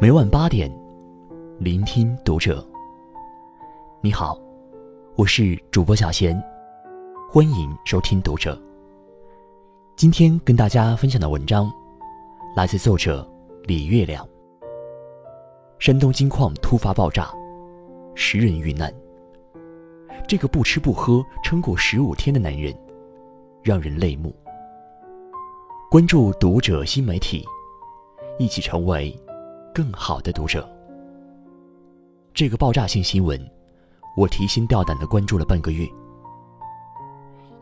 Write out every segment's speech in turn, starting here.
每晚八点，聆听读者。你好，我是主播小贤，欢迎收听读者。今天跟大家分享的文章，来自作者李月亮。山东金矿突发爆炸，十人遇难。这个不吃不喝撑过十五天的男人，让人泪目。关注读者新媒体，一起成为更好的读者。这个爆炸性新闻，我提心吊胆的关注了半个月。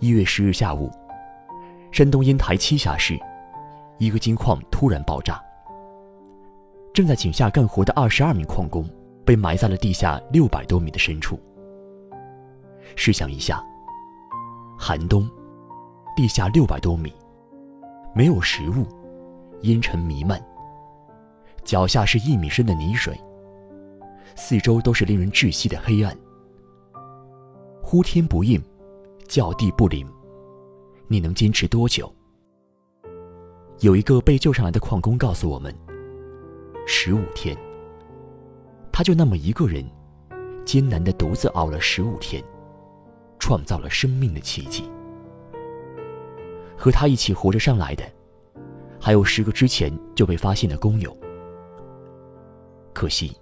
一月十日下午，山东烟台栖霞市一个金矿突然爆炸，正在井下干活的二十二名矿工被埋在了地下六百多米的深处。试想一下，寒冬，地下六百多米。没有食物，烟尘弥漫。脚下是一米深的泥水，四周都是令人窒息的黑暗。呼天不应，叫地不灵，你能坚持多久？有一个被救上来的矿工告诉我们：十五天。他就那么一个人，艰难的独自熬了十五天，创造了生命的奇迹。和他一起活着上来的，还有十个之前就被发现的工友。可惜，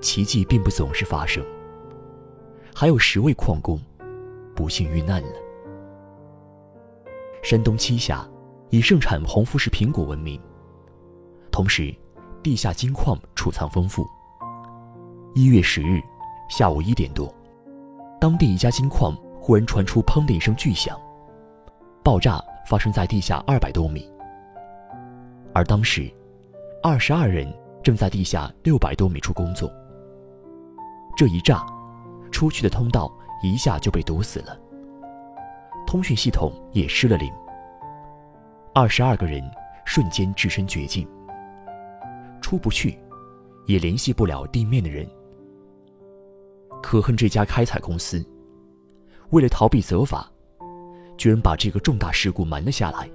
奇迹并不总是发生。还有十位矿工，不幸遇难了。山东栖霞以盛产红富士苹果闻名，同时，地下金矿储藏丰富。一月十日下午一点多，当地一家金矿忽然传出“砰”的一声巨响。爆炸发生在地下二百多米，而当时，二十二人正在地下六百多米处工作。这一炸，出去的通道一下就被堵死了，通讯系统也失了灵。二十二个人瞬间置身绝境，出不去，也联系不了地面的人。可恨这家开采公司，为了逃避责罚。居然把这个重大事故瞒了下来，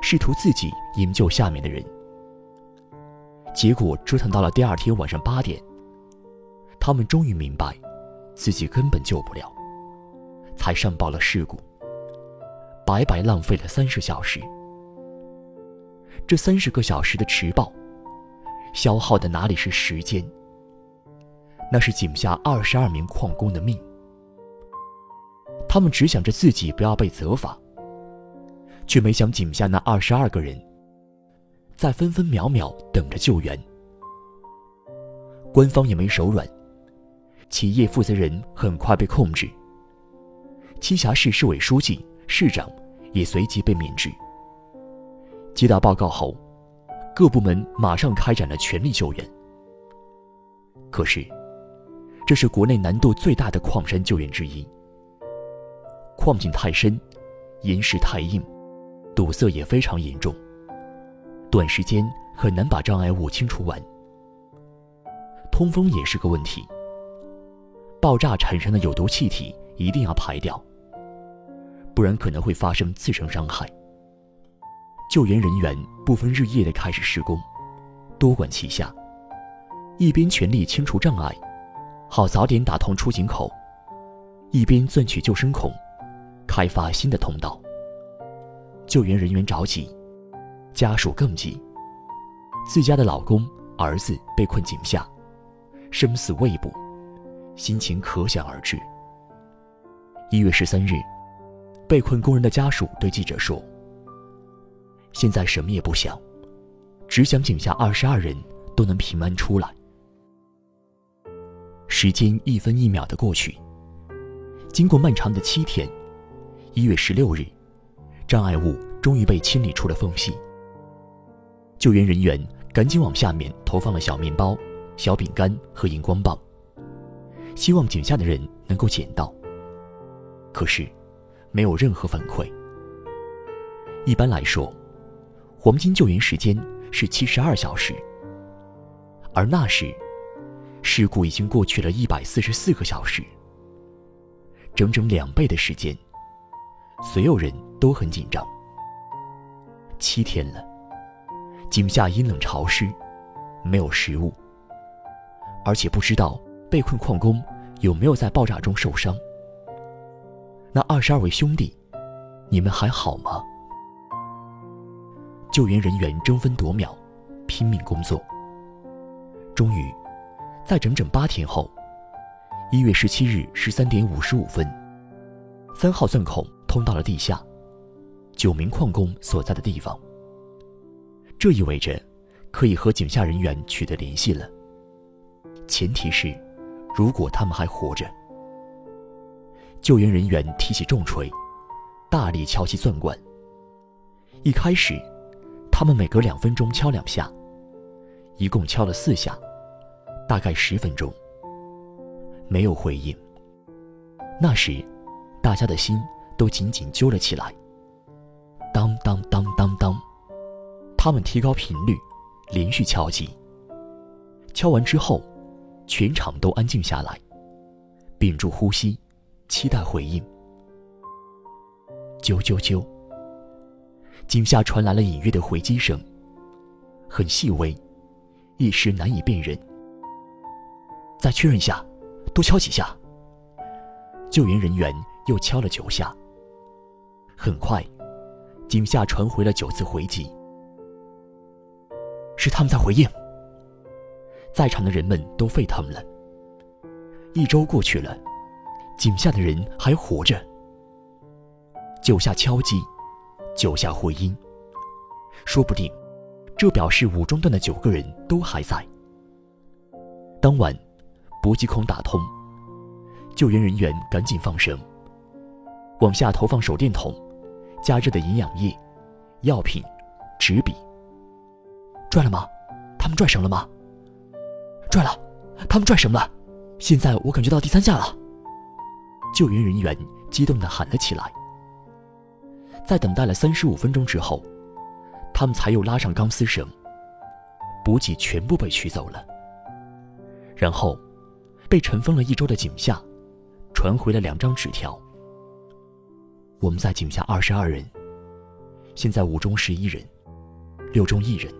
试图自己营救下面的人。结果折腾到了第二天晚上八点，他们终于明白，自己根本救不了，才上报了事故。白白浪费了三十小时。这三十个小时的迟报，消耗的哪里是时间？那是井下二十二名矿工的命。他们只想着自己不要被责罚，却没想井下那二十二个人在分分秒秒等着救援。官方也没手软，企业负责人很快被控制，栖霞市市委书记、市长也随即被免职。接到报告后，各部门马上开展了全力救援。可是，这是国内难度最大的矿山救援之一。矿井太深，岩石太硬，堵塞也非常严重。短时间很难把障碍物清除完。通风也是个问题。爆炸产生的有毒气体一定要排掉，不然可能会发生次生伤害。救援人员不分日夜的开始施工，多管齐下，一边全力清除障碍，好早点打通出井口，一边钻取救生孔。开发新的通道。救援人员着急，家属更急。自家的老公、儿子被困井下，生死未卜，心情可想而知。一月十三日，被困工人的家属对记者说：“现在什么也不想，只想井下二十二人都能平安出来。”时间一分一秒的过去，经过漫长的七天。一月十六日，障碍物终于被清理出了缝隙。救援人员赶紧往下面投放了小面包、小饼干和荧光棒，希望井下的人能够捡到。可是，没有任何反馈。一般来说，黄金救援时间是七十二小时，而那时，事故已经过去了一百四十四个小时，整整两倍的时间。所有人都很紧张。七天了，井下阴冷潮湿，没有食物，而且不知道被困矿工有没有在爆炸中受伤。那二十二位兄弟，你们还好吗？救援人员争分夺秒，拼命工作。终于，在整整八天后，一月十七日十三点五十五分，三号钻孔通到了地下，九名矿工所在的地方。这意味着，可以和井下人员取得联系了。前提是，如果他们还活着。救援人员提起重锤，大力敲击钻管。一开始，他们每隔两分钟敲两下，一共敲了四下。大概十分钟，没有回应。那时，大家的心都紧紧揪了起来。当当当，他们提高频率，连续敲击。敲完之后，全场都安静下来，屏住呼吸，期待回应。啾啾啾，井下传来了隐约的回击声，很细微，一时难以辨认。再确认一下，多敲几下。救援人员又敲了九下。很快，井下传回了九次回击。是他们在回应。在场的人们都沸腾了。一周过去了，井下的人还活着。九下敲击，九下回音。说不定，这表示五中段的九个人都还在。当晚。补给孔打通，救援人员赶紧放绳，往下投放手电筒、加热的营养液、药品、纸笔。拽了吗？他们拽绳了吗？拽了，他们拽绳了。现在我感觉到第三下了。救援人员激动地喊了起来。在等待了三十五分钟之后，他们才又拉上钢丝绳。补给全部被取走了，然后。被尘封了一周的井下，传回了两张纸条。我们在井下二十二人，现在五中十一人，六中一人，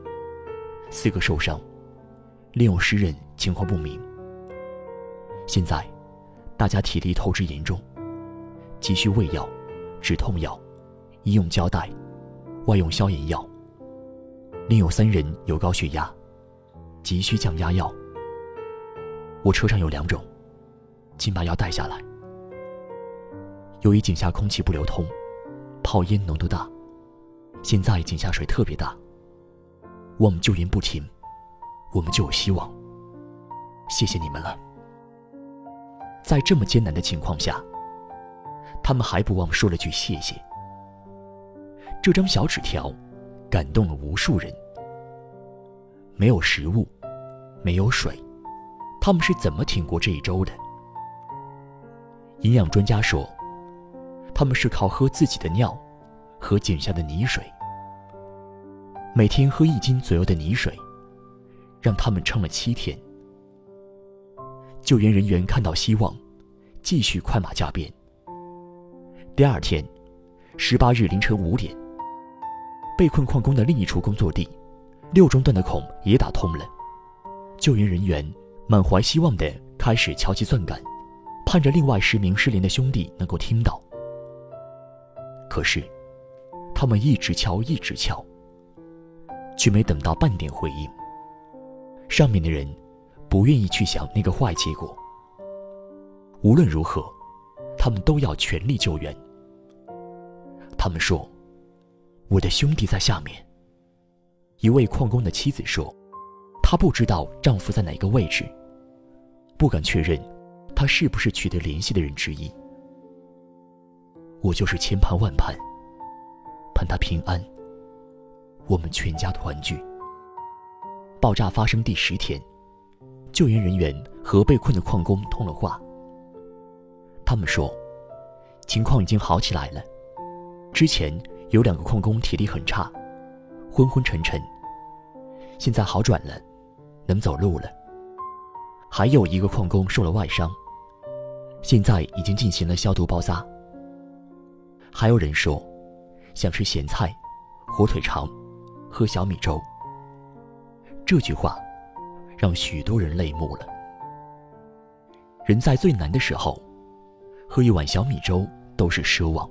四个受伤，另有十人情况不明。现在，大家体力透支严重，急需胃药、止痛药、医用胶带、外用消炎药。另有三人有高血压，急需降压药。我车上有两种，请把药带下来。由于井下空气不流通，泡烟浓度大，现在井下水特别大。我们救援不停，我们就有希望。谢谢你们了。在这么艰难的情况下，他们还不忘说了句谢谢。这张小纸条感动了无数人。没有食物，没有水。他们是怎么挺过这一周的？营养专家说，他们是靠喝自己的尿和井下的泥水，每天喝一斤左右的泥水，让他们撑了七天。救援人员看到希望，继续快马加鞭。第二天，十八日凌晨五点，被困矿工的另一处工作地，六中段的孔也打通了，救援人员。满怀希望地开始敲击钻杆，盼着另外十名失联的兄弟能够听到。可是，他们一直敲，一直敲，却没等到半点回应。上面的人不愿意去想那个坏结果。无论如何，他们都要全力救援。他们说：“我的兄弟在下面。”一位矿工的妻子说：“她不知道丈夫在哪个位置。”不敢确认，他是不是取得联系的人之一。我就是千盼万盼，盼他平安，我们全家团聚。爆炸发生第十天，救援人员和被困的矿工通了话。他们说，情况已经好起来了。之前有两个矿工体力很差，昏昏沉沉，现在好转了，能走路了。还有一个矿工受了外伤，现在已经进行了消毒包扎。还有人说，想吃咸菜、火腿肠、喝小米粥。这句话，让许多人泪目了。人在最难的时候，喝一碗小米粥都是奢望。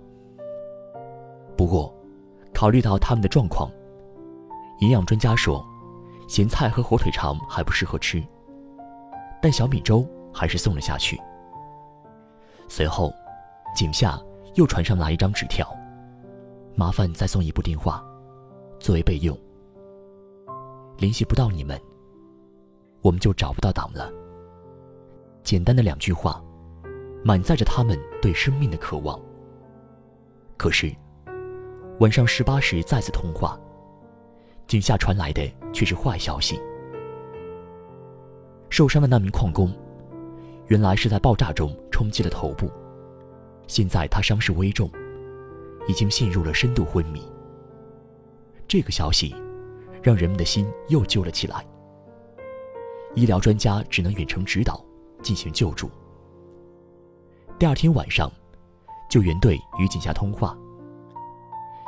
不过，考虑到他们的状况，营养专家说，咸菜和火腿肠还不适合吃，但小米粥还是送了下去。随后，井下又传上来一张纸条，麻烦再送一部电话，作为备用。联系不到你们，我们就找不到党了。简单的两句话，满载着他们对生命的渴望。可是，晚上十八时再次通话，井下传来的却是坏消息。受伤的那名矿工，原来是在爆炸中冲击了头部，现在他伤势危重，已经陷入了深度昏迷。这个消息。让人们的心又揪了起来。医疗专家只能远程指导，进行救助。第二天晚上，救援队与井下通话。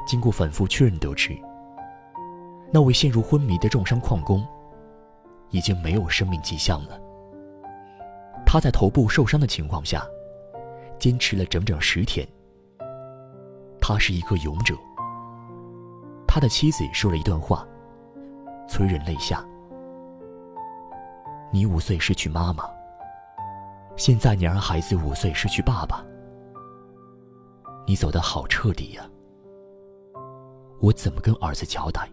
经过反复确认，得知那位陷入昏迷的重伤矿工已经没有生命迹象了。他在头部受伤的情况下，坚持了整整十天。他是一个勇者。他的妻子说了一段话。催人泪下。你五岁失去妈妈，现在你让孩子五岁失去爸爸，你走得好彻底呀！我怎么跟儿子交代？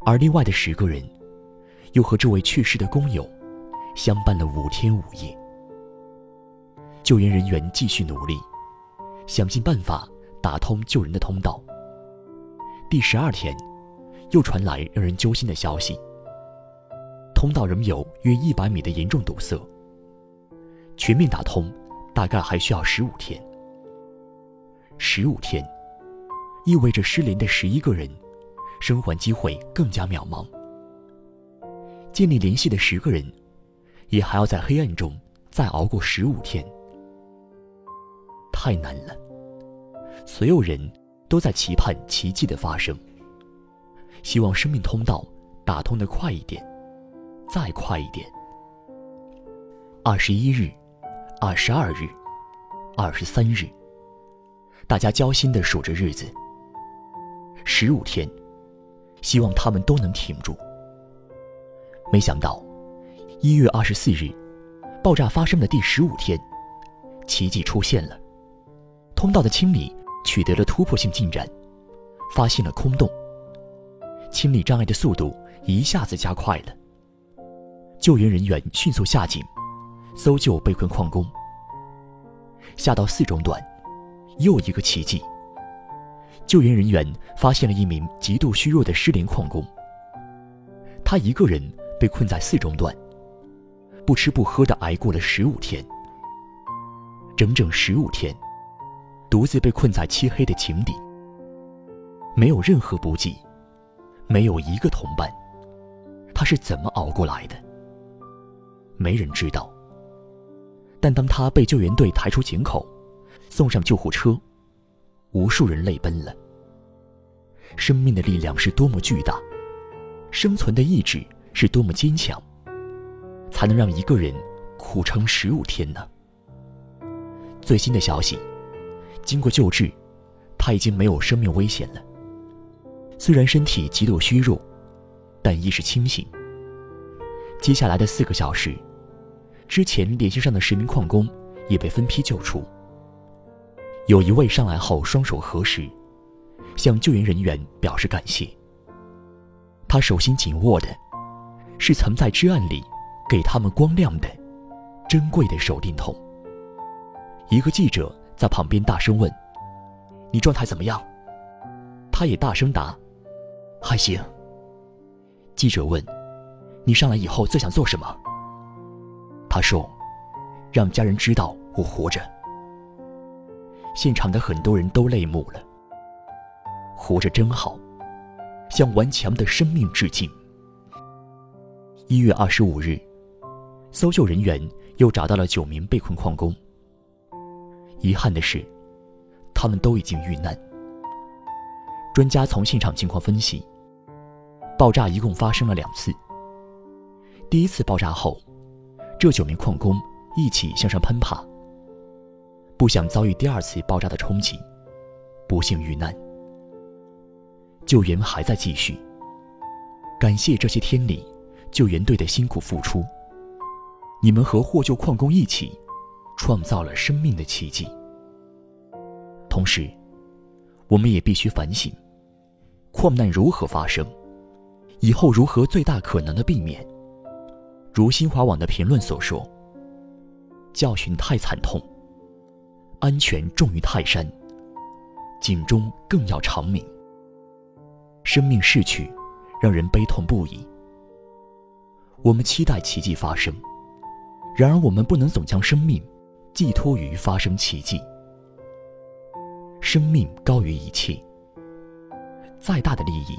而另外的十个人，又和这位去世的工友相伴了五天五夜。救援人员继续努力，想尽办法打通救人的通道。第十二天。又传来让人揪心的消息：通道仍有约一百米的严重堵塞，全面打通大概还需要十五天。十五天，意味着失联的十一个人，生还机会更加渺茫。建立联系的十个人，也还要在黑暗中再熬过十五天，太难了。所有人都在期盼奇迹的发生。希望生命通道打通的快一点，再快一点。二十一日，二十二日，二十三日，大家焦心的数着日子。十五天，希望他们都能挺住。没想到，一月二十四日，爆炸发生的第十五天，奇迹出现了，通道的清理取得了突破性进展，发现了空洞。清理障碍的速度一下子加快了。救援人员迅速下井，搜救被困矿工。下到四中段，又一个奇迹。救援人员发现了一名极度虚弱的失联矿工。他一个人被困在四中段，不吃不喝的挨过了十五天，整整十五天，独自被困在漆黑的井底，没有任何补给。没有一个同伴，他是怎么熬过来的？没人知道。但当他被救援队抬出井口，送上救护车，无数人泪奔了。生命的力量是多么巨大，生存的意志是多么坚强，才能让一个人苦撑十五天呢？最新的消息，经过救治，他已经没有生命危险了。虽然身体极度虚弱，但意识清醒。接下来的四个小时，之前联系上的十名矿工也被分批救出。有一位上来后双手合十，向救援人员表示感谢。他手心紧握的，是曾在至暗里给他们光亮的珍贵的手电筒。一个记者在旁边大声问：“你状态怎么样？”他也大声答。还行。记者问：“你上来以后最想做什么？”他说：“让家人知道我活着。”现场的很多人都泪目了。活着真好，向顽强的生命致敬。一月二十五日，搜救人员又找到了九名被困矿工。遗憾的是，他们都已经遇难。专家从现场情况分析。爆炸一共发生了两次，第一次爆炸后，这九名矿工一起向上攀爬，不想遭遇第二次爆炸的冲击，不幸遇难。救援还在继续。感谢这些天里救援队的辛苦付出，你们和获救矿工一起，创造了生命的奇迹。同时，我们也必须反省：矿难如何发生，以后如何最大可能的避免。如新华网的评论所说：“教训太惨痛，安全重于泰山，警钟更要长鸣。生命逝去，让人悲痛不已。我们期待奇迹发生，然而我们不能总将生命寄托于发生奇迹。生命高于一切，再大的利益，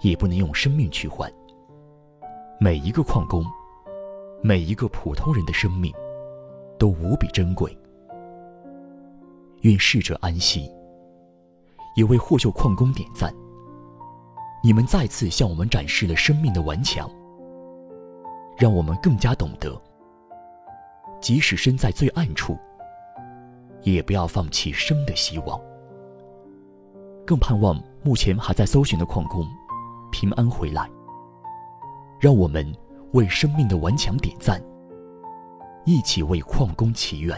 也不能用生命去换。每一个矿工。”每一个普通人的生命，都无比珍贵。愿逝者安息。也为获救矿工点赞。你们再次向我们展示了生命的顽强，让我们更加懂得，即使身在最暗处，也不要放弃生的希望。更盼望目前还在搜寻的矿工平安回来。让我们。为生命的顽强点赞，一起为矿工祈愿。